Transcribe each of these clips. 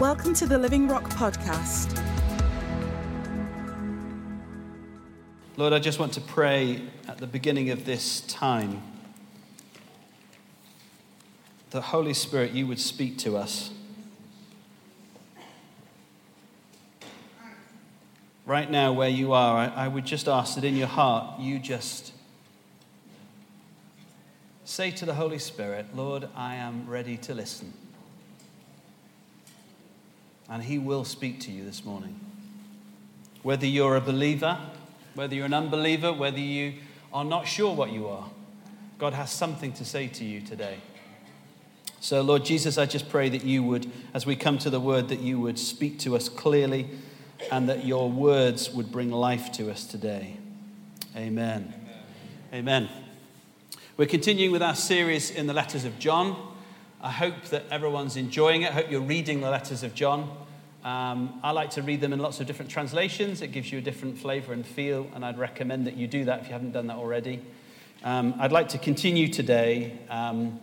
Welcome to the Living Rock Podcast. Lord, I just want to pray at the beginning of this time that Holy Spirit, you would speak to us. Right now, where you are, I, I would just ask that in your heart you just say to the Holy Spirit, Lord, I am ready to listen. And He will speak to you this morning. Whether you're a believer, whether you're an unbeliever, whether you are not sure what you are, God has something to say to you today. So, Lord Jesus, I just pray that you would, as we come to the word, that you would speak to us clearly and that your words would bring life to us today. Amen. Amen. Amen. We're continuing with our series in the letters of John. I hope that everyone's enjoying it. I hope you're reading the letters of John. Um, I like to read them in lots of different translations. It gives you a different flavor and feel, and I'd recommend that you do that if you haven't done that already. Um, I'd like to continue today. Um,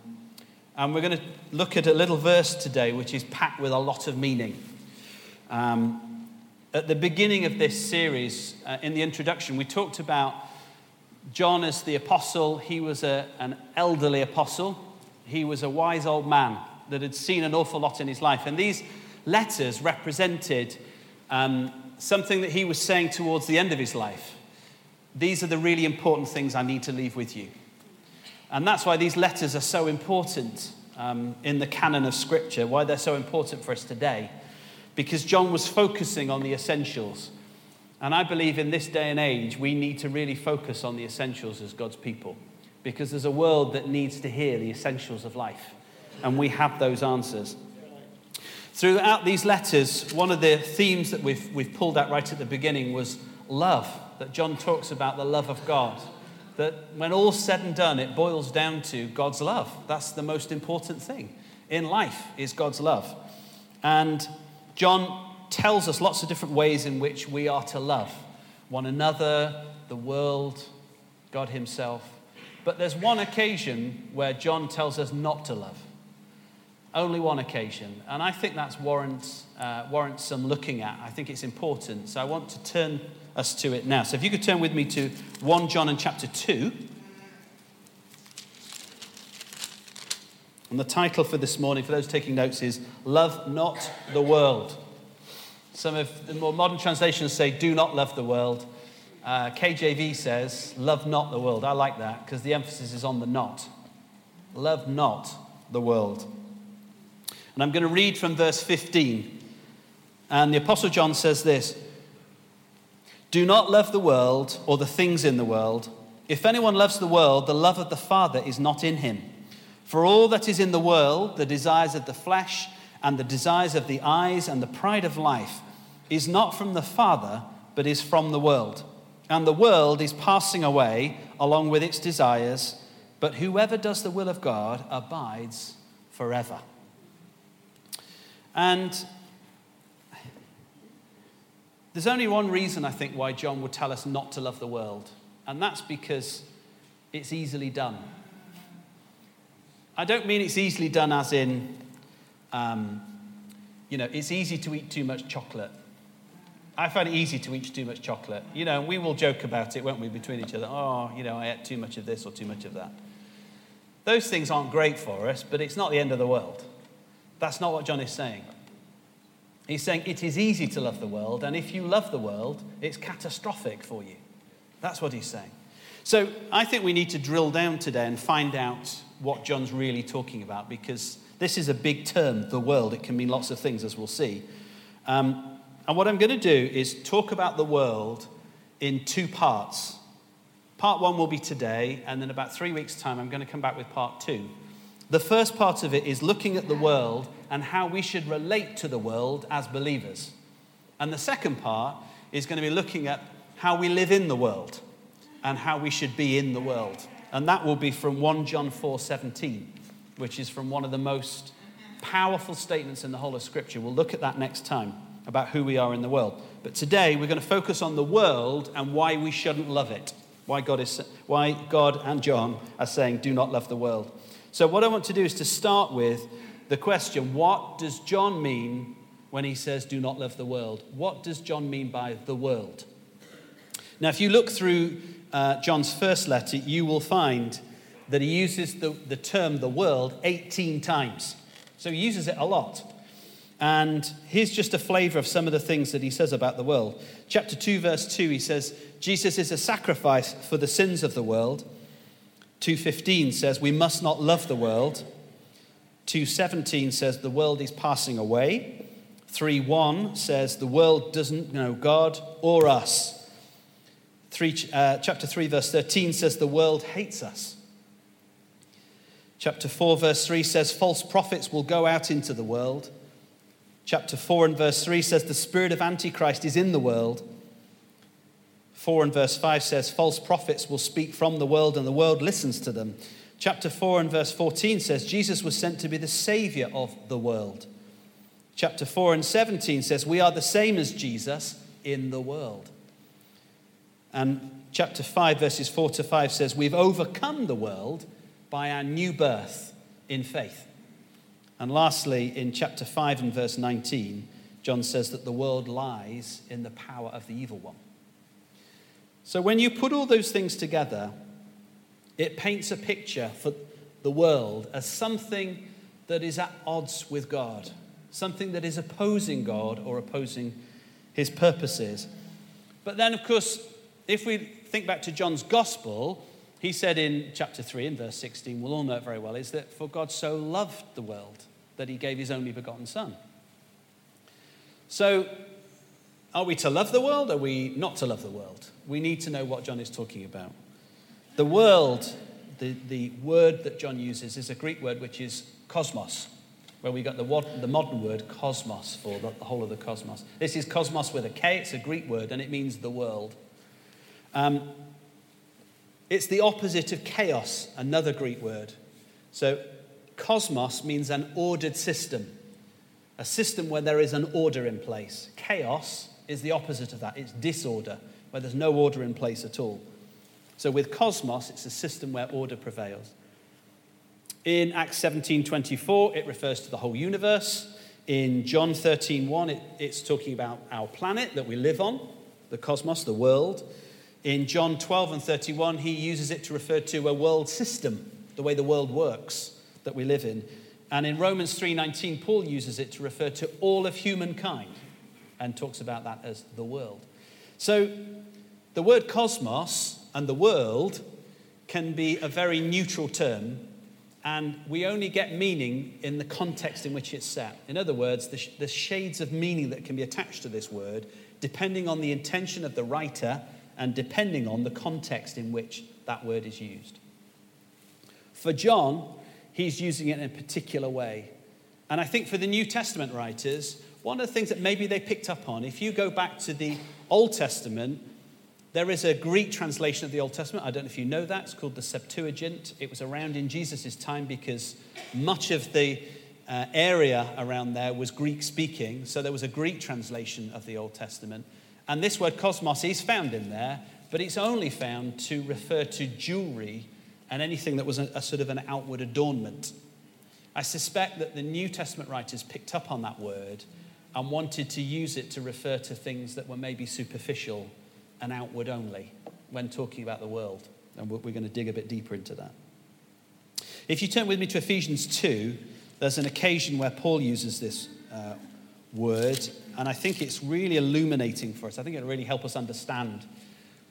and we're going to look at a little verse today which is packed with a lot of meaning. Um, at the beginning of this series, uh, in the introduction, we talked about John as the apostle. He was a, an elderly apostle, he was a wise old man that had seen an awful lot in his life. And these letters represented um, something that he was saying towards the end of his life. These are the really important things I need to leave with you. And that's why these letters are so important um, in the canon of Scripture, why they're so important for us today. Because John was focusing on the essentials. And I believe in this day and age, we need to really focus on the essentials as God's people. Because there's a world that needs to hear the essentials of life. And we have those answers. Throughout these letters, one of the themes that we've, we've pulled out right at the beginning was love, that John talks about the love of God that when all's said and done, it boils down to God's love. That's the most important thing in life is God's love. And John tells us lots of different ways in which we are to love one another, the world, God Himself. But there's one occasion where John tells us not to love. Only one occasion. And I think that warrants, uh, warrants some looking at. I think it's important. So I want to turn us to it now. So if you could turn with me to 1 John and chapter 2. And the title for this morning, for those taking notes, is Love Not the World. Some of the more modern translations say, Do not love the world. Uh, KJV says, Love not the world. I like that because the emphasis is on the not. Love not the world. And I'm going to read from verse 15. And the Apostle John says this do not love the world or the things in the world. If anyone loves the world, the love of the Father is not in him. For all that is in the world, the desires of the flesh and the desires of the eyes and the pride of life, is not from the Father, but is from the world. And the world is passing away along with its desires, but whoever does the will of God abides forever. And there's only one reason, I think, why John would tell us not to love the world, and that's because it's easily done. I don't mean it's easily done as in, um, you know, it's easy to eat too much chocolate. I find it easy to eat too much chocolate. You know, we will joke about it, won't we, between each other? Oh, you know, I ate too much of this or too much of that. Those things aren't great for us, but it's not the end of the world. That's not what John is saying. He's saying it is easy to love the world, and if you love the world, it's catastrophic for you. That's what he's saying. So I think we need to drill down today and find out what John's really talking about because this is a big term, the world. It can mean lots of things, as we'll see. Um, and what I'm going to do is talk about the world in two parts. Part one will be today, and then about three weeks' time, I'm going to come back with part two. The first part of it is looking at the world and how we should relate to the world as believers. And the second part is going to be looking at how we live in the world and how we should be in the world. And that will be from 1 John 4 17, which is from one of the most powerful statements in the whole of Scripture. We'll look at that next time about who we are in the world. But today we're going to focus on the world and why we shouldn't love it. Why God, is, why God and John are saying, do not love the world. So, what I want to do is to start with the question what does John mean when he says, Do not love the world. What does John mean by the world? Now, if you look through uh, John's first letter, you will find that he uses the, the term the world 18 times. So he uses it a lot. And here's just a flavor of some of the things that he says about the world. Chapter 2, verse 2, he says, Jesus is a sacrifice for the sins of the world. 2:15 says we must not love the world. 2:17 says the world is passing away. 3:1 says the world doesn't know God or us. 3, uh, chapter 3 verse 13 says the world hates us. Chapter 4 verse 3 says false prophets will go out into the world. Chapter 4 and verse 3 says the spirit of antichrist is in the world. 4 and verse 5 says, False prophets will speak from the world, and the world listens to them. Chapter 4 and verse 14 says, Jesus was sent to be the Savior of the world. Chapter 4 and 17 says, We are the same as Jesus in the world. And chapter 5, verses 4 to 5 says, We've overcome the world by our new birth in faith. And lastly, in chapter 5 and verse 19, John says that the world lies in the power of the evil one. So when you put all those things together, it paints a picture for the world as something that is at odds with God, something that is opposing God or opposing his purposes. But then, of course, if we think back to John's gospel, he said in chapter 3 and verse 16, we'll all know it very well, is that for God so loved the world that he gave his only begotten Son. So, are we to love the world? Or are we not to love the world? we need to know what John is talking about. The world, the, the word that John uses, is a Greek word which is cosmos, where we got the, the modern word cosmos for the, the whole of the cosmos. This is cosmos with a K, it's a Greek word, and it means the world. Um, it's the opposite of chaos, another Greek word. So, cosmos means an ordered system, a system where there is an order in place. Chaos is the opposite of that, it's disorder where there's no order in place at all. So with cosmos, it's a system where order prevails. In Acts 17:24, it refers to the whole universe. In John 13:1, it, it's talking about our planet that we live on, the cosmos, the world. In John 12 and 31, he uses it to refer to a world system, the way the world works that we live in. And in Romans 3:19, Paul uses it to refer to all of humankind and talks about that as the world. So the word cosmos and the world can be a very neutral term, and we only get meaning in the context in which it's set. In other words, the, sh- the shades of meaning that can be attached to this word, depending on the intention of the writer and depending on the context in which that word is used. For John, he's using it in a particular way. And I think for the New Testament writers, one of the things that maybe they picked up on, if you go back to the Old Testament, there is a Greek translation of the Old Testament. I don't know if you know that. It's called the Septuagint. It was around in Jesus' time because much of the uh, area around there was Greek speaking. So there was a Greek translation of the Old Testament. And this word cosmos is found in there, but it's only found to refer to jewelry and anything that was a, a sort of an outward adornment. I suspect that the New Testament writers picked up on that word and wanted to use it to refer to things that were maybe superficial and outward only when talking about the world. And we're going to dig a bit deeper into that. If you turn with me to Ephesians 2, there's an occasion where Paul uses this uh, word, and I think it's really illuminating for us. I think it'll really help us understand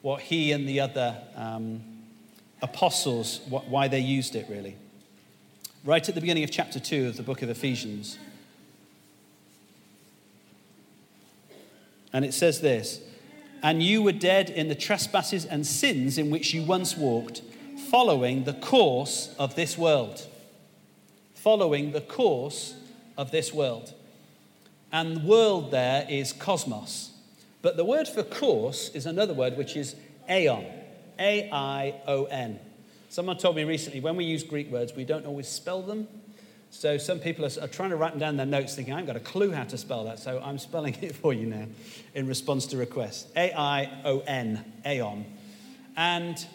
what he and the other um, apostles, what, why they used it, really. Right at the beginning of chapter 2 of the book of Ephesians, And it says this And you were dead in the trespasses and sins in which you once walked, following the course of this world. Following the course of this world. And the world there is cosmos. But the word for course is another word which is aion. A I O N. Someone told me recently when we use Greek words, we don't always spell them. So some people are, are, trying to write down their notes thinking, I haven't got a clue how to spell that, so I'm spelling it for you now in response to requests. A-I-O-N, aeon. And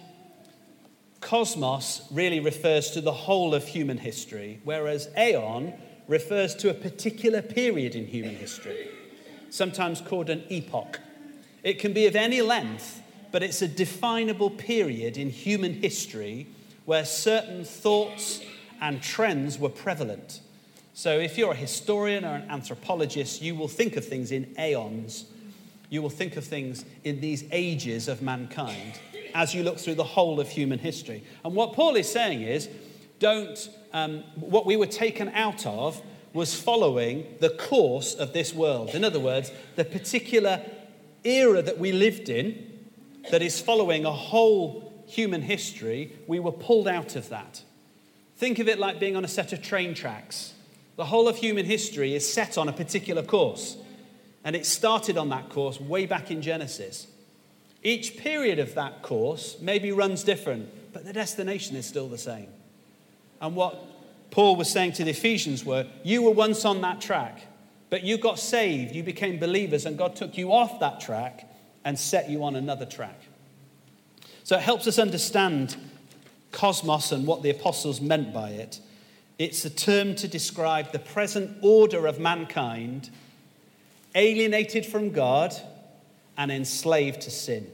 cosmos really refers to the whole of human history, whereas aeon refers to a particular period in human history, sometimes called an epoch. It can be of any length, but it's a definable period in human history where certain thoughts and trends were prevalent. So, if you're a historian or an anthropologist, you will think of things in aeons. You will think of things in these ages of mankind as you look through the whole of human history. And what Paul is saying is don't, um, what we were taken out of was following the course of this world. In other words, the particular era that we lived in, that is following a whole human history, we were pulled out of that. Think of it like being on a set of train tracks. The whole of human history is set on a particular course, and it started on that course way back in Genesis. Each period of that course maybe runs different, but the destination is still the same. And what Paul was saying to the Ephesians were, you were once on that track, but you got saved, you became believers, and God took you off that track and set you on another track. So it helps us understand cosmos and what the apostles meant by it. It's a term to describe the present order of mankind, alienated from God and enslaved to sin.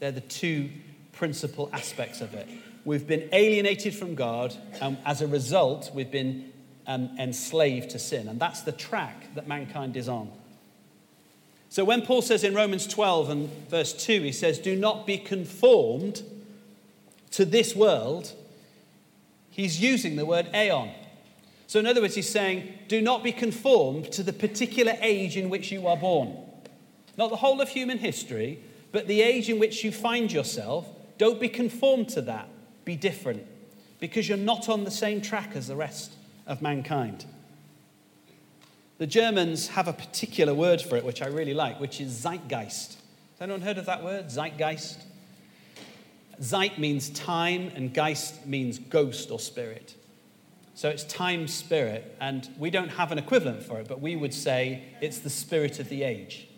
They're the two principal aspects of it. We've been alienated from God, and as a result, we've been um, enslaved to sin. And that's the track that mankind is on. So when Paul says in Romans 12 and verse 2, he says, Do not be conformed to this world, he's using the word aeon. So, in other words, he's saying, Do not be conformed to the particular age in which you are born. Not the whole of human history, but the age in which you find yourself. Don't be conformed to that. Be different because you're not on the same track as the rest of mankind. The Germans have a particular word for it, which I really like, which is Zeitgeist. Has anyone heard of that word? Zeitgeist? Zeit means time, and Geist means ghost or spirit. So it's time spirit, and we don't have an equivalent for it, but we would say it's the spirit of the age.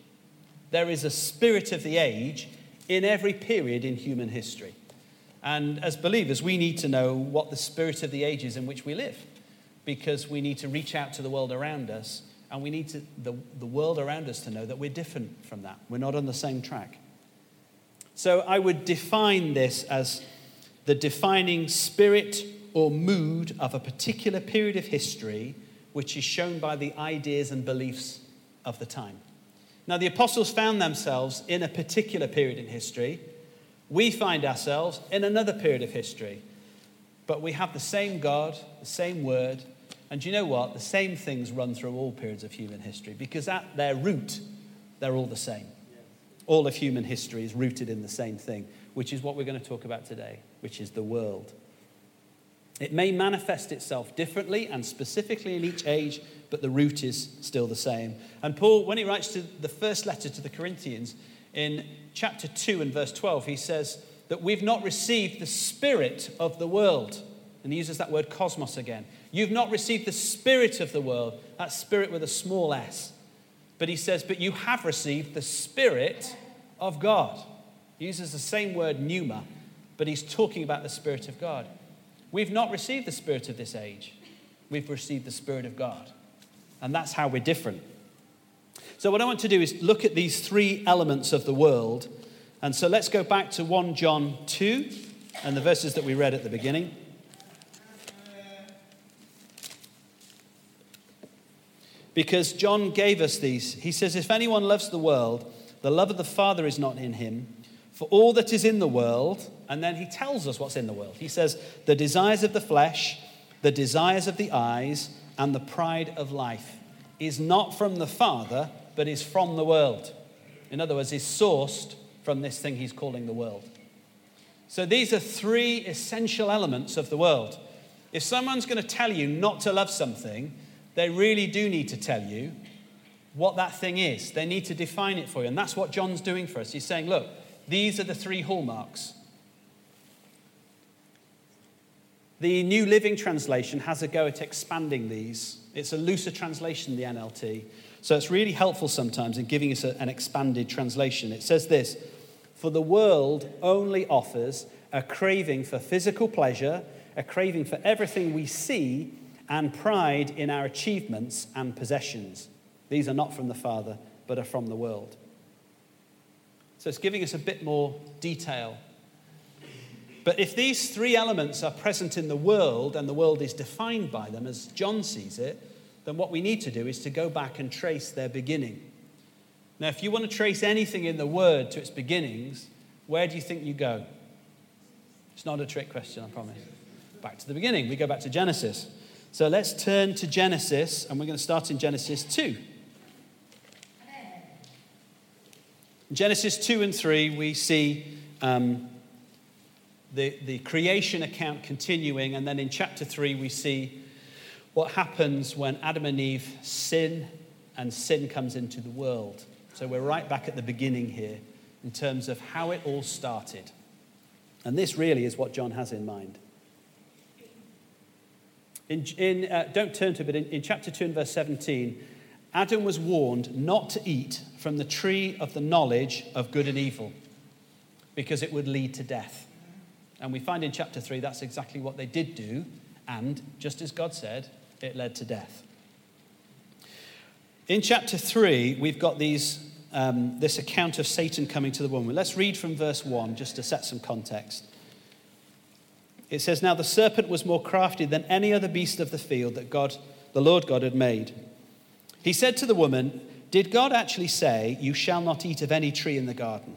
There is a spirit of the age in every period in human history. And as believers, we need to know what the spirit of the age is in which we live, because we need to reach out to the world around us, and we need to, the, the world around us to know that we're different from that. We're not on the same track. So I would define this as the defining spirit or mood of a particular period of history, which is shown by the ideas and beliefs of the time. Now, the apostles found themselves in a particular period in history. We find ourselves in another period of history. But we have the same God, the same word, and you know what? The same things run through all periods of human history because at their root, they're all the same. All of human history is rooted in the same thing, which is what we're going to talk about today, which is the world. It may manifest itself differently and specifically in each age, but the root is still the same. And Paul, when he writes to the first letter to the Corinthians in chapter 2 and verse 12, he says that we've not received the spirit of the world. And he uses that word cosmos again. You've not received the spirit of the world, that spirit with a small s. But he says, but you have received the spirit of God. He uses the same word pneuma, but he's talking about the spirit of God. We've not received the spirit of this age, we've received the spirit of God. And that's how we're different. So, what I want to do is look at these three elements of the world. And so, let's go back to 1 John 2 and the verses that we read at the beginning. Because John gave us these. He says, If anyone loves the world, the love of the Father is not in him. For all that is in the world, and then he tells us what's in the world. He says, The desires of the flesh, the desires of the eyes, and the pride of life is not from the Father, but is from the world. In other words, is sourced from this thing he's calling the world. So these are three essential elements of the world. If someone's going to tell you not to love something, they really do need to tell you what that thing is. They need to define it for you. And that's what John's doing for us. He's saying, look, these are the three hallmarks The New Living Translation has a go at expanding these. It's a looser translation, the NLT. So it's really helpful sometimes in giving us an expanded translation. It says this For the world only offers a craving for physical pleasure, a craving for everything we see, and pride in our achievements and possessions. These are not from the Father, but are from the world. So it's giving us a bit more detail. But if these three elements are present in the world and the world is defined by them as John sees it, then what we need to do is to go back and trace their beginning. Now, if you want to trace anything in the word to its beginnings, where do you think you go? It's not a trick question, I promise. Back to the beginning. We go back to Genesis. So let's turn to Genesis, and we're going to start in Genesis 2. In Genesis 2 and 3, we see um, the, the creation account continuing, and then in chapter 3, we see what happens when Adam and Eve sin and sin comes into the world. So we're right back at the beginning here in terms of how it all started. And this really is what John has in mind. In, in uh, don't turn to it, but in, in chapter 2 and verse 17, Adam was warned not to eat from the tree of the knowledge of good and evil because it would lead to death. And we find in chapter 3 that's exactly what they did do, and just as God said, it led to death. In chapter 3, we've got these, um, this account of Satan coming to the woman. Let's read from verse 1 just to set some context. It says, Now the serpent was more crafty than any other beast of the field that God, the Lord God had made. He said to the woman, Did God actually say, You shall not eat of any tree in the garden?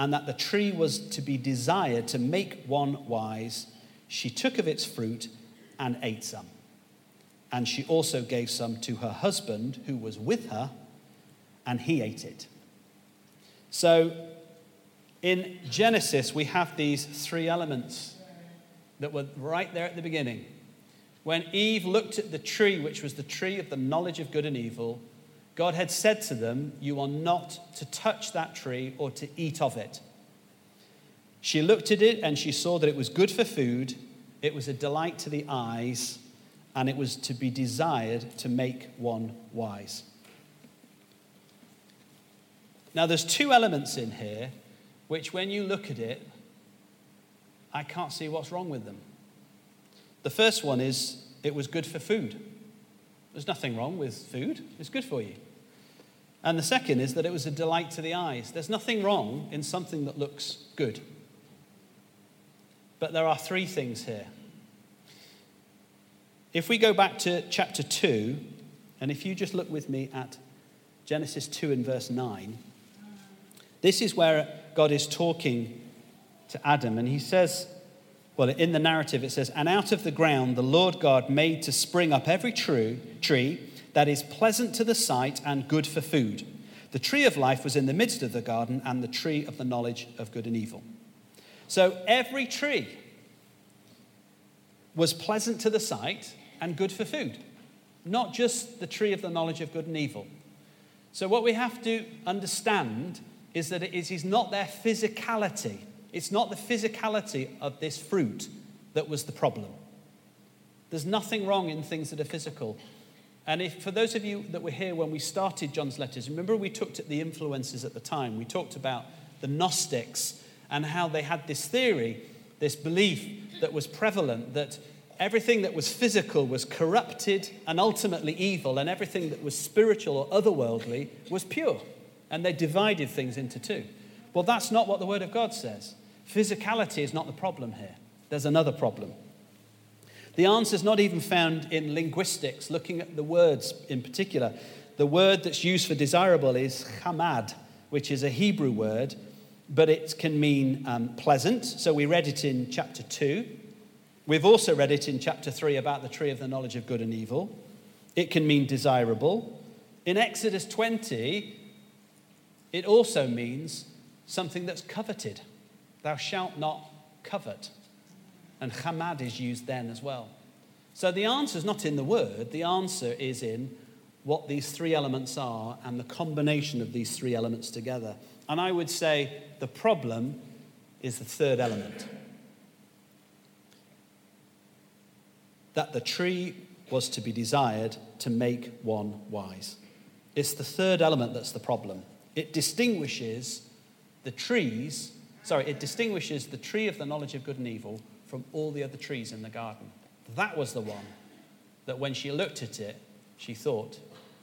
and that the tree was to be desired to make one wise, she took of its fruit and ate some. And she also gave some to her husband who was with her, and he ate it. So in Genesis, we have these three elements that were right there at the beginning when Eve looked at the tree, which was the tree of the knowledge of good and evil, God had said to them, You are not to touch that tree or to eat of it. She looked at it and she saw that it was good for food, it was a delight to the eyes, and it was to be desired to make one wise. Now, there's two elements in here which, when you look at it, I can't see what's wrong with them. The first one is it was good for food. There's nothing wrong with food, it's good for you. And the second is that it was a delight to the eyes. There's nothing wrong in something that looks good. But there are three things here. If we go back to chapter 2, and if you just look with me at Genesis 2 and verse 9, this is where God is talking to Adam, and he says, well, in the narrative, it says, And out of the ground the Lord God made to spring up every true, tree that is pleasant to the sight and good for food. The tree of life was in the midst of the garden, and the tree of the knowledge of good and evil. So every tree was pleasant to the sight and good for food, not just the tree of the knowledge of good and evil. So, what we have to understand is that it is not their physicality it's not the physicality of this fruit that was the problem. There's nothing wrong in things that are physical. And if, for those of you that were here when we started John's letters, remember we talked at the influences at the time. We talked about the Gnostics and how they had this theory, this belief that was prevalent that everything that was physical was corrupted and ultimately evil, and everything that was spiritual or otherworldly was pure. And they divided things into two. Well, that's not what the Word of God says. Physicality is not the problem here. There's another problem. The answer is not even found in linguistics, looking at the words in particular. The word that's used for desirable is chamad, which is a Hebrew word, but it can mean um, pleasant. So we read it in chapter 2. We've also read it in chapter 3 about the tree of the knowledge of good and evil. It can mean desirable. In Exodus 20, it also means something that's coveted. Thou shalt not covet. And chamad is used then as well. So the answer is not in the word, the answer is in what these three elements are and the combination of these three elements together. And I would say the problem is the third element that the tree was to be desired to make one wise. It's the third element that's the problem. It distinguishes the trees, sorry, it distinguishes the tree of the knowledge of good and evil from all the other trees in the garden. That was the one that when she looked at it, she thought,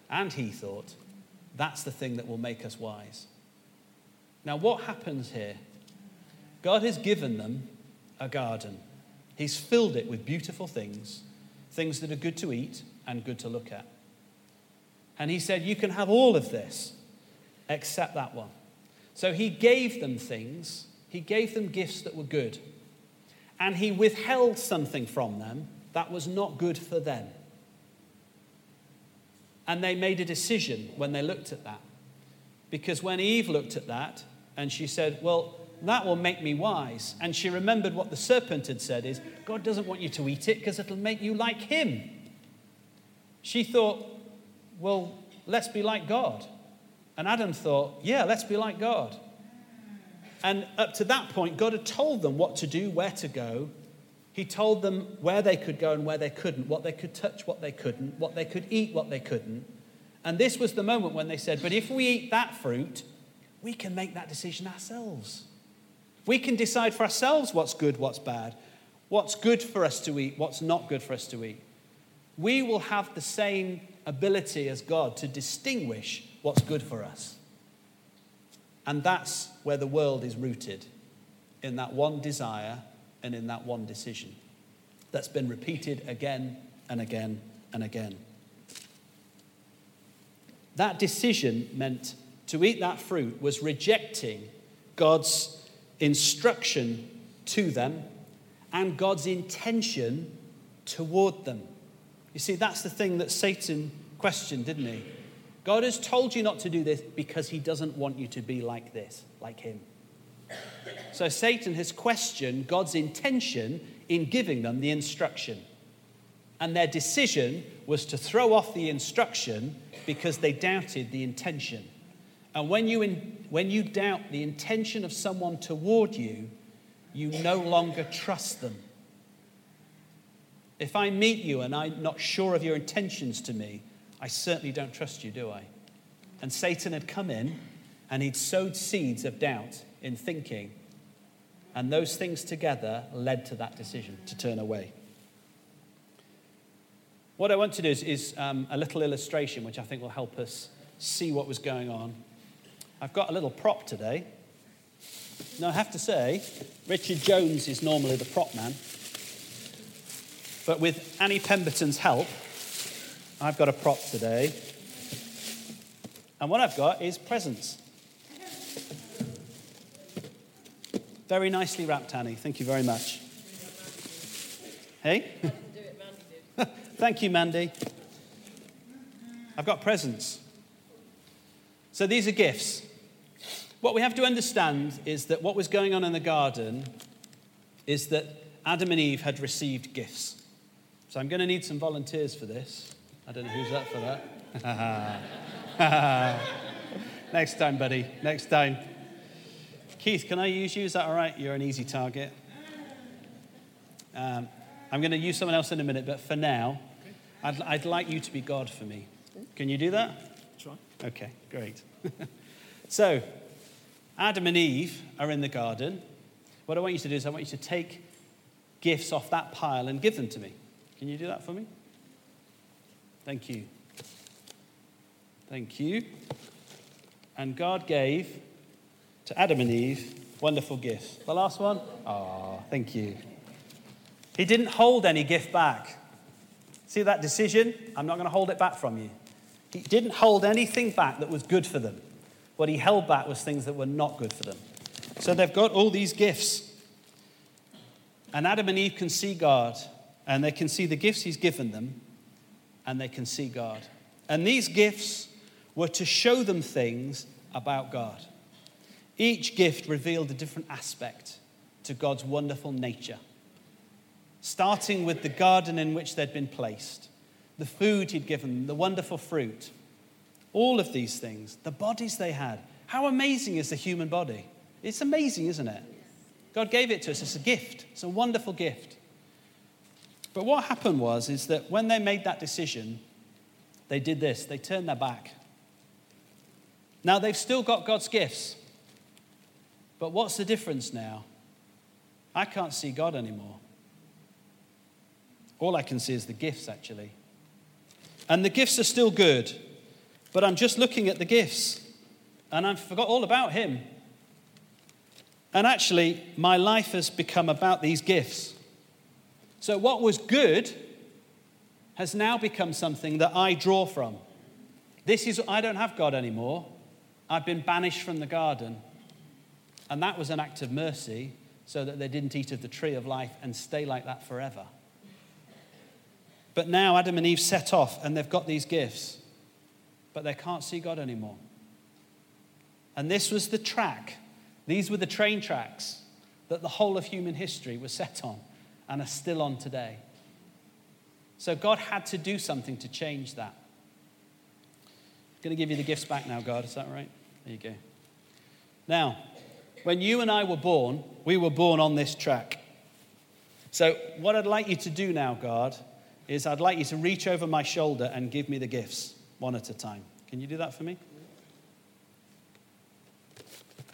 and he thought, that's the thing that will make us wise. Now, what happens here? God has given them a garden. He's filled it with beautiful things, things that are good to eat and good to look at. And he said, You can have all of this except that one. So he gave them things, he gave them gifts that were good. And he withheld something from them that was not good for them. And they made a decision when they looked at that. Because when Eve looked at that and she said, Well, that will make me wise. And she remembered what the serpent had said is, God doesn't want you to eat it because it'll make you like him. She thought, Well, let's be like God. And Adam thought, yeah, let's be like God. And up to that point, God had told them what to do, where to go. He told them where they could go and where they couldn't, what they could touch, what they couldn't, what they could eat, what they couldn't. And this was the moment when they said, But if we eat that fruit, we can make that decision ourselves. We can decide for ourselves what's good, what's bad, what's good for us to eat, what's not good for us to eat. We will have the same ability as God to distinguish what's good for us. And that's where the world is rooted in that one desire and in that one decision that's been repeated again and again and again. That decision meant to eat that fruit was rejecting God's instruction to them and God's intention toward them. You see, that's the thing that Satan questioned, didn't he? God has told you not to do this because he doesn't want you to be like this, like him. So Satan has questioned God's intention in giving them the instruction. And their decision was to throw off the instruction because they doubted the intention. And when you, in, when you doubt the intention of someone toward you, you no longer trust them. If I meet you and I'm not sure of your intentions to me, I certainly don't trust you, do I? And Satan had come in and he'd sowed seeds of doubt in thinking. And those things together led to that decision to turn away. What I want to do is, is um, a little illustration which I think will help us see what was going on. I've got a little prop today. Now, I have to say, Richard Jones is normally the prop man. But with Annie Pemberton's help, I've got a prop today. And what I've got is presents. Very nicely wrapped, Annie. Thank you very much. Hey? Thank you, Mandy. I've got presents. So these are gifts. What we have to understand is that what was going on in the garden is that Adam and Eve had received gifts. So I'm going to need some volunteers for this. I don't know who's up for that. Next time, buddy. Next time. Keith, can I use you? Is that all right? You're an easy target. Um, I'm going to use someone else in a minute, but for now, I'd, I'd like you to be God for me. Can you do that? Try. Okay, great. so, Adam and Eve are in the garden. What I want you to do is, I want you to take gifts off that pile and give them to me. Can you do that for me? Thank you. Thank you. And God gave to Adam and Eve wonderful gifts. The last one? Ah, thank you. He didn't hold any gift back. See that decision? I'm not going to hold it back from you. He didn't hold anything back that was good for them. What he held back was things that were not good for them. So they've got all these gifts. And Adam and Eve can see God, and they can see the gifts he's given them, and they can see God. And these gifts were to show them things about God. Each gift revealed a different aspect to God's wonderful nature. starting with the garden in which they'd been placed, the food he'd given them, the wonderful fruit, all of these things, the bodies they had. How amazing is the human body? It's amazing, isn't it? God gave it to us. It's a gift. It's a wonderful gift. But what happened was is that when they made that decision, they did this. They turned their back. Now they've still got God's gifts. But what's the difference now? I can't see God anymore. All I can see is the gifts, actually. And the gifts are still good, but I'm just looking at the gifts and I've forgot all about Him. And actually, my life has become about these gifts. So, what was good has now become something that I draw from. This is, I don't have God anymore. I've been banished from the garden. And that was an act of mercy so that they didn't eat of the tree of life and stay like that forever. But now Adam and Eve set off and they've got these gifts, but they can't see God anymore. And this was the track, these were the train tracks that the whole of human history was set on and are still on today. So God had to do something to change that. I'm going to give you the gifts back now, God. Is that right? There you go. Now, when you and I were born, we were born on this track. So, what I'd like you to do now, God, is I'd like you to reach over my shoulder and give me the gifts one at a time. Can you do that for me?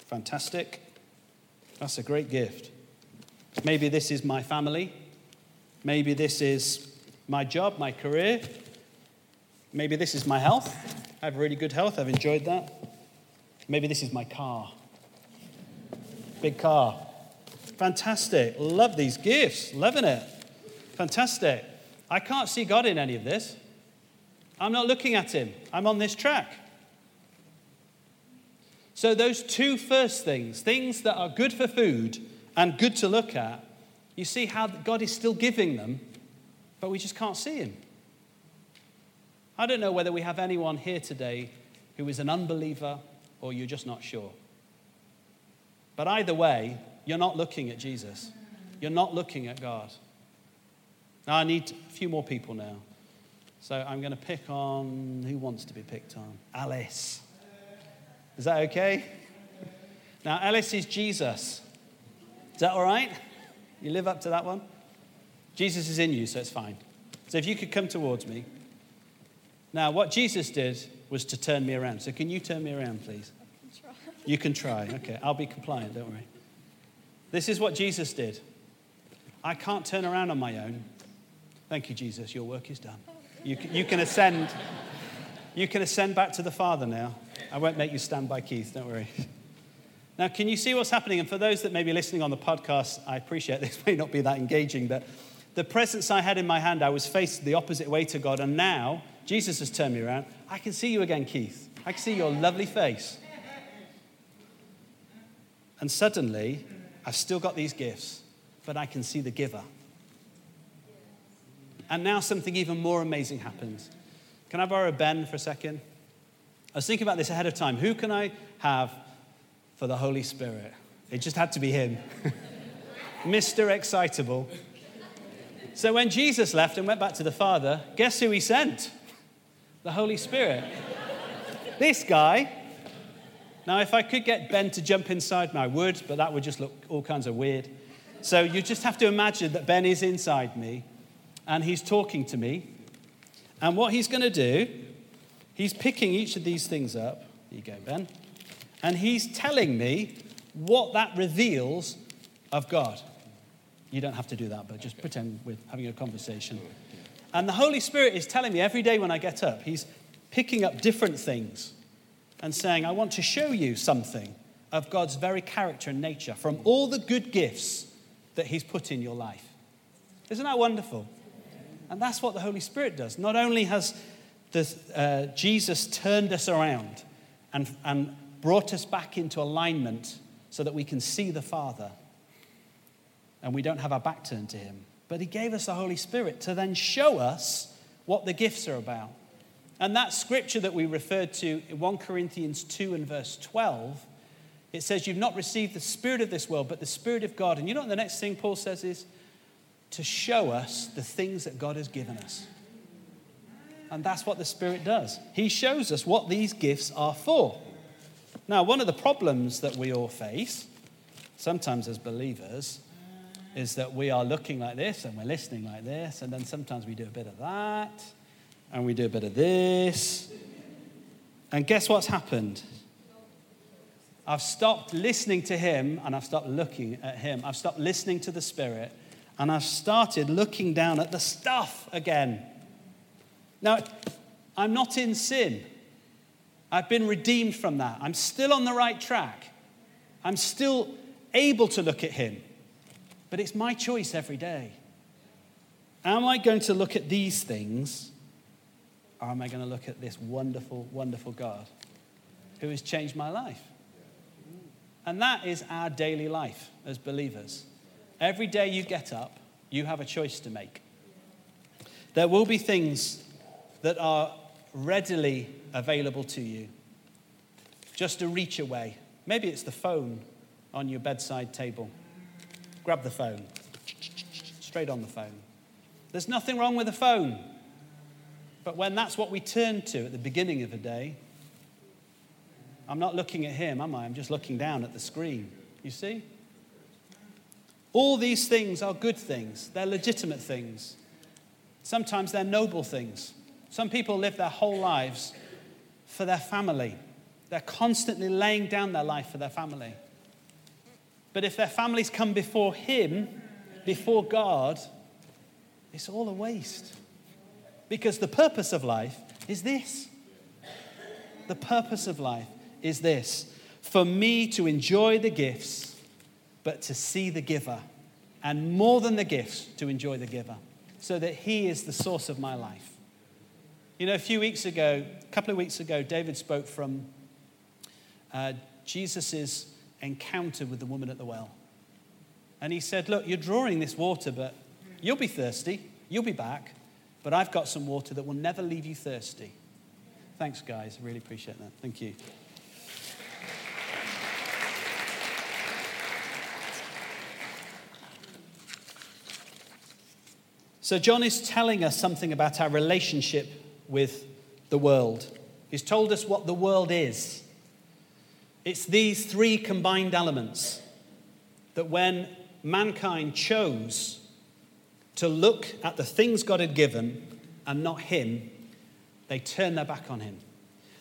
Fantastic. That's a great gift. Maybe this is my family. Maybe this is my job, my career. Maybe this is my health. I have really good health. I've enjoyed that. Maybe this is my car. Big car. Fantastic. Love these gifts. Loving it. Fantastic. I can't see God in any of this. I'm not looking at Him. I'm on this track. So, those two first things, things that are good for food and good to look at, you see how God is still giving them, but we just can't see Him. I don't know whether we have anyone here today who is an unbeliever or you're just not sure. But either way, you're not looking at Jesus. You're not looking at God. Now, I need a few more people now. So I'm going to pick on who wants to be picked on? Alice. Is that okay? Now, Alice is Jesus. That all right? You live up to that one? Jesus is in you, so it's fine. So if you could come towards me. Now, what Jesus did was to turn me around. So can you turn me around, please? You can try. Okay, I'll be compliant, don't worry. This is what Jesus did. I can't turn around on my own. Thank you, Jesus. Your work is done. You can, you can ascend. You can ascend back to the Father now. I won't make you stand by Keith, don't worry. Now, can you see what's happening? And for those that may be listening on the podcast, I appreciate this may not be that engaging, but the presents I had in my hand, I was faced the opposite way to God. And now, Jesus has turned me around. I can see you again, Keith. I can see your lovely face. And suddenly, I've still got these gifts, but I can see the giver. And now something even more amazing happens. Can I borrow Ben for a second? I was thinking about this ahead of time. Who can I have for the Holy Spirit? It just had to be him. Mr. Excitable. So when Jesus left and went back to the Father, guess who he sent? The Holy Spirit. this guy now, if I could get Ben to jump inside I would, but that would just look all kinds of weird. So you just have to imagine that Ben is inside me and he's talking to me. And what he's going to do, he's picking each of these things up. Here you go, Ben. And he's telling me what that reveals of God. You don't have to do that, but just pretend we're having a conversation. And the Holy Spirit is telling me every day when I get up, he's picking up different things and saying, I want to show you something of God's very character and nature from all the good gifts that He's put in your life. Isn't that wonderful? And that's what the Holy Spirit does. Not only has the, uh, Jesus turned us around and, and brought us back into alignment so that we can see the Father and we don't have our back turned to Him, but He gave us the Holy Spirit to then show us what the gifts are about. And that scripture that we referred to in 1 Corinthians 2 and verse 12, it says, You've not received the spirit of this world, but the spirit of God. And you know what the next thing Paul says is, to show us the things that God has given us. And that's what the Spirit does. He shows us what these gifts are for. Now, one of the problems that we all face, sometimes as believers, is that we are looking like this and we're listening like this, and then sometimes we do a bit of that, and we do a bit of this. And guess what's happened? I've stopped listening to him and I've stopped looking at him. I've stopped listening to the Spirit and I've started looking down at the stuff again. Now, I'm not in sin. I've been redeemed from that. I'm still on the right track. I'm still able to look at Him. But it's my choice every day. Am I going to look at these things or am I going to look at this wonderful, wonderful God who has changed my life? And that is our daily life as believers. Every day you get up, you have a choice to make. There will be things that are readily available to you, just a reach away. Maybe it's the phone on your bedside table. Grab the phone, straight on the phone. There's nothing wrong with the phone. But when that's what we turn to at the beginning of a day, I'm not looking at him, am I? I'm just looking down at the screen. You see? All these things are good things, they're legitimate things. Sometimes they're noble things. Some people live their whole lives for their family. They're constantly laying down their life for their family. But if their families come before Him, before God, it's all a waste. Because the purpose of life is this. The purpose of life is this for me to enjoy the gifts, but to see the giver. And more than the gifts, to enjoy the giver, so that He is the source of my life. You know, a few weeks ago, a couple of weeks ago, David spoke from uh, Jesus' encounter with the woman at the well. And he said, Look, you're drawing this water, but you'll be thirsty. You'll be back. But I've got some water that will never leave you thirsty. Thanks, guys. Really appreciate that. Thank you. So, John is telling us something about our relationship with the world. He's told us what the world is. It's these three combined elements that when mankind chose to look at the things God had given and not Him, they turned their back on Him.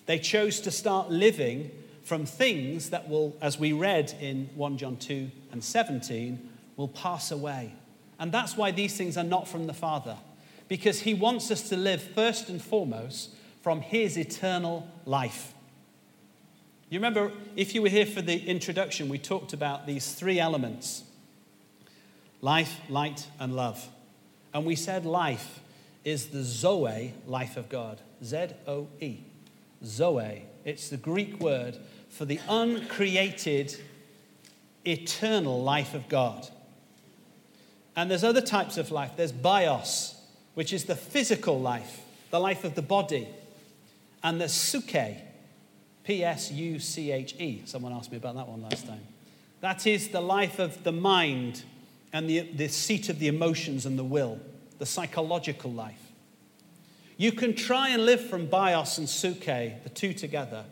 They chose to start living from things that will, as we read in 1 John 2 and 17, will pass away. And that's why these things are not from the Father because he wants us to live first and foremost from his eternal life. You remember, if you were here for the introduction, we talked about these three elements life, light, and love. And we said life is the Zoe life of God. Z O E. Zoe. It's the Greek word for the uncreated, eternal life of God. And there's other types of life. There's bios, which is the physical life, the life of the body. And the Psuche, P S U C H E. Someone asked me about that one last time. That is the life of the mind and the, the seat of the emotions and the will, the psychological life. You can try and live from bios and psuche, the two together,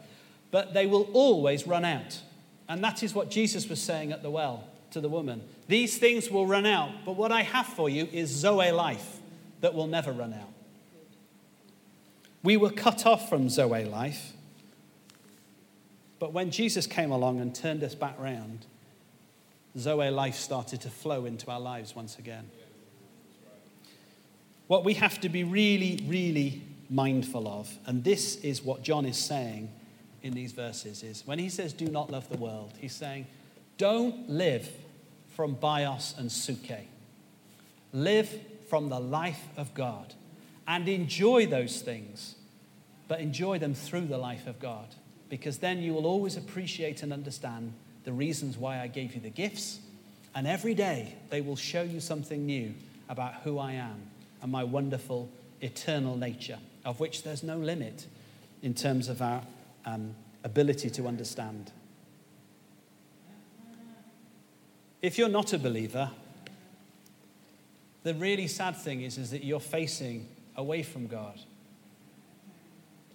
but they will always run out. And that is what Jesus was saying at the well to the woman. These things will run out, but what I have for you is Zoe life that will never run out. We were cut off from Zoe life, but when Jesus came along and turned us back round, Zoe life started to flow into our lives once again. What we have to be really, really mindful of, and this is what John is saying in these verses, is when he says, Do not love the world, he's saying, Don't live from bios and psuche. Live from the life of God and enjoy those things, but enjoy them through the life of God. Because then you will always appreciate and understand the reasons why I gave you the gifts. And every day they will show you something new about who I am and my wonderful eternal nature, of which there's no limit in terms of our um, ability to understand. If you're not a believer, The really sad thing is, is that you're facing away from God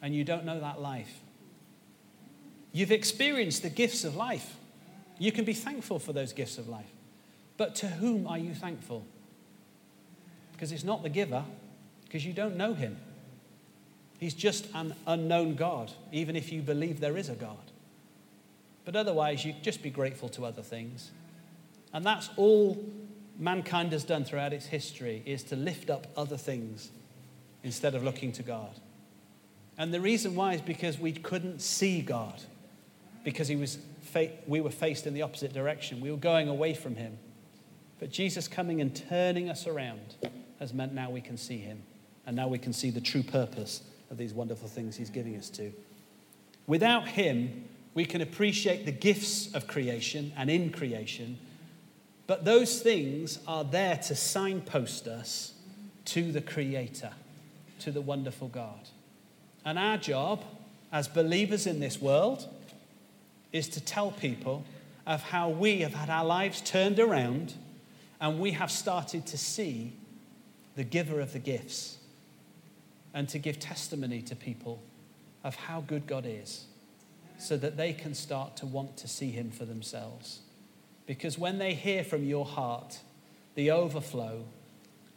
and you don't know that life. You've experienced the gifts of life. You can be thankful for those gifts of life. But to whom are you thankful? Because it's not the giver, because you don't know him. He's just an unknown God, even if you believe there is a God. But otherwise, you just be grateful to other things. And that's all mankind has done throughout its history is to lift up other things instead of looking to God. And the reason why is because we couldn't see God, because he was fa- we were faced in the opposite direction. We were going away from him. But Jesus coming and turning us around has meant now we can see him. And now we can see the true purpose of these wonderful things he's giving us to. Without him, we can appreciate the gifts of creation and in creation, but those things are there to signpost us to the Creator, to the wonderful God. And our job as believers in this world is to tell people of how we have had our lives turned around and we have started to see the giver of the gifts and to give testimony to people of how good God is so that they can start to want to see Him for themselves. Because when they hear from your heart the overflow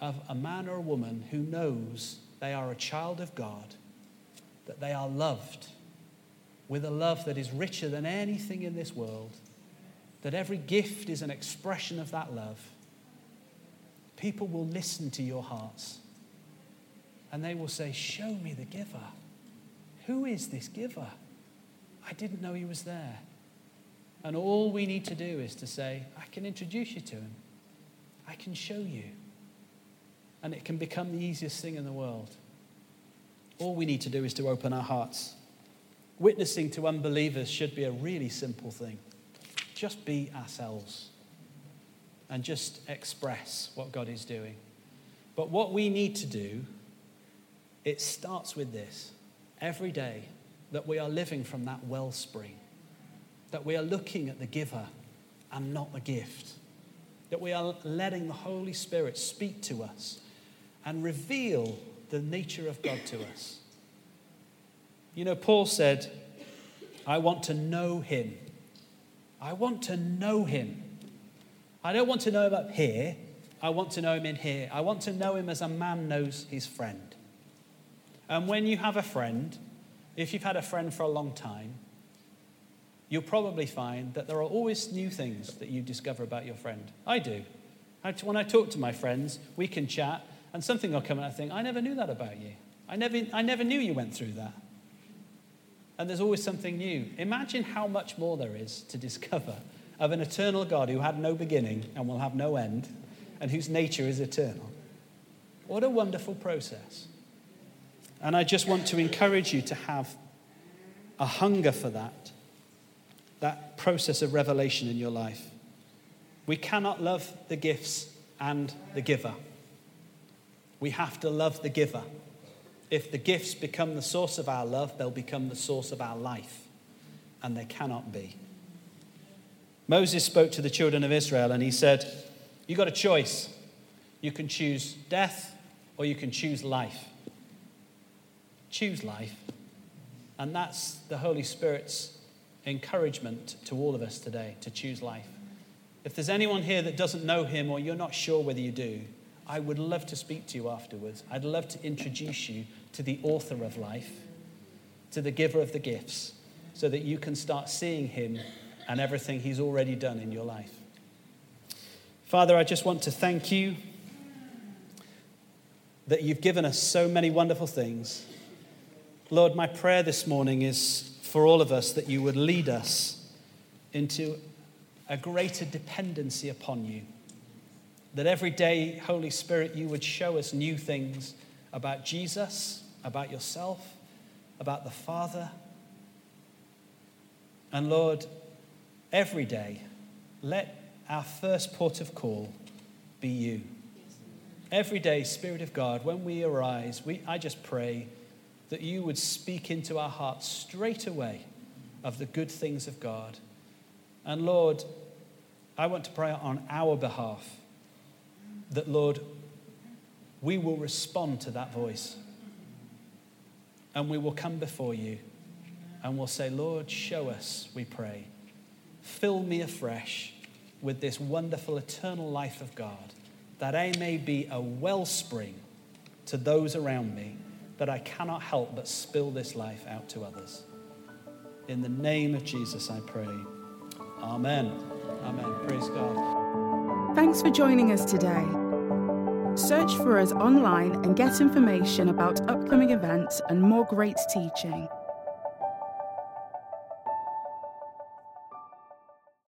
of a man or a woman who knows they are a child of God that they are loved with a love that is richer than anything in this world, that every gift is an expression of that love, people will listen to your hearts and they will say, Show me the giver. Who is this giver? I didn't know he was there. And all we need to do is to say, I can introduce you to him, I can show you. And it can become the easiest thing in the world. All we need to do is to open our hearts. Witnessing to unbelievers should be a really simple thing. Just be ourselves and just express what God is doing. But what we need to do, it starts with this every day that we are living from that wellspring, that we are looking at the giver and not the gift, that we are letting the Holy Spirit speak to us and reveal the nature of God to us. You know, Paul said, I want to know him. I want to know him. I don't want to know him up here. I want to know him in here. I want to know him as a man knows his friend. And when you have a friend, if you've had a friend for a long time, you'll probably find that there are always new things that you discover about your friend. I do. When I talk to my friends, we can chat, and something will come and I think, I never knew that about you. I never, I never knew you went through that. And there's always something new. Imagine how much more there is to discover of an eternal God who had no beginning and will have no end, and whose nature is eternal. What a wonderful process. And I just want to encourage you to have a hunger for that, that process of revelation in your life. We cannot love the gifts and the giver. We have to love the giver. If the gifts become the source of our love, they'll become the source of our life. And they cannot be. Moses spoke to the children of Israel and he said, You've got a choice. You can choose death or you can choose life. Choose life. And that's the Holy Spirit's encouragement to all of us today to choose life. If there's anyone here that doesn't know him or you're not sure whether you do, I would love to speak to you afterwards. I'd love to introduce you to the author of life, to the giver of the gifts, so that you can start seeing him and everything he's already done in your life. Father, I just want to thank you that you've given us so many wonderful things. Lord, my prayer this morning is for all of us that you would lead us into a greater dependency upon you. That every day, Holy Spirit, you would show us new things about Jesus, about yourself, about the Father. And Lord, every day, let our first port of call be you. Every day, Spirit of God, when we arise, we, I just pray that you would speak into our hearts straight away of the good things of God. And Lord, I want to pray on our behalf that, Lord, we will respond to that voice. And we will come before you and we'll say, Lord, show us, we pray. Fill me afresh with this wonderful eternal life of God, that I may be a wellspring to those around me, that I cannot help but spill this life out to others. In the name of Jesus, I pray. Amen. Amen. Praise God. Thanks for joining us today. Search for us online and get information about upcoming events and more great teaching.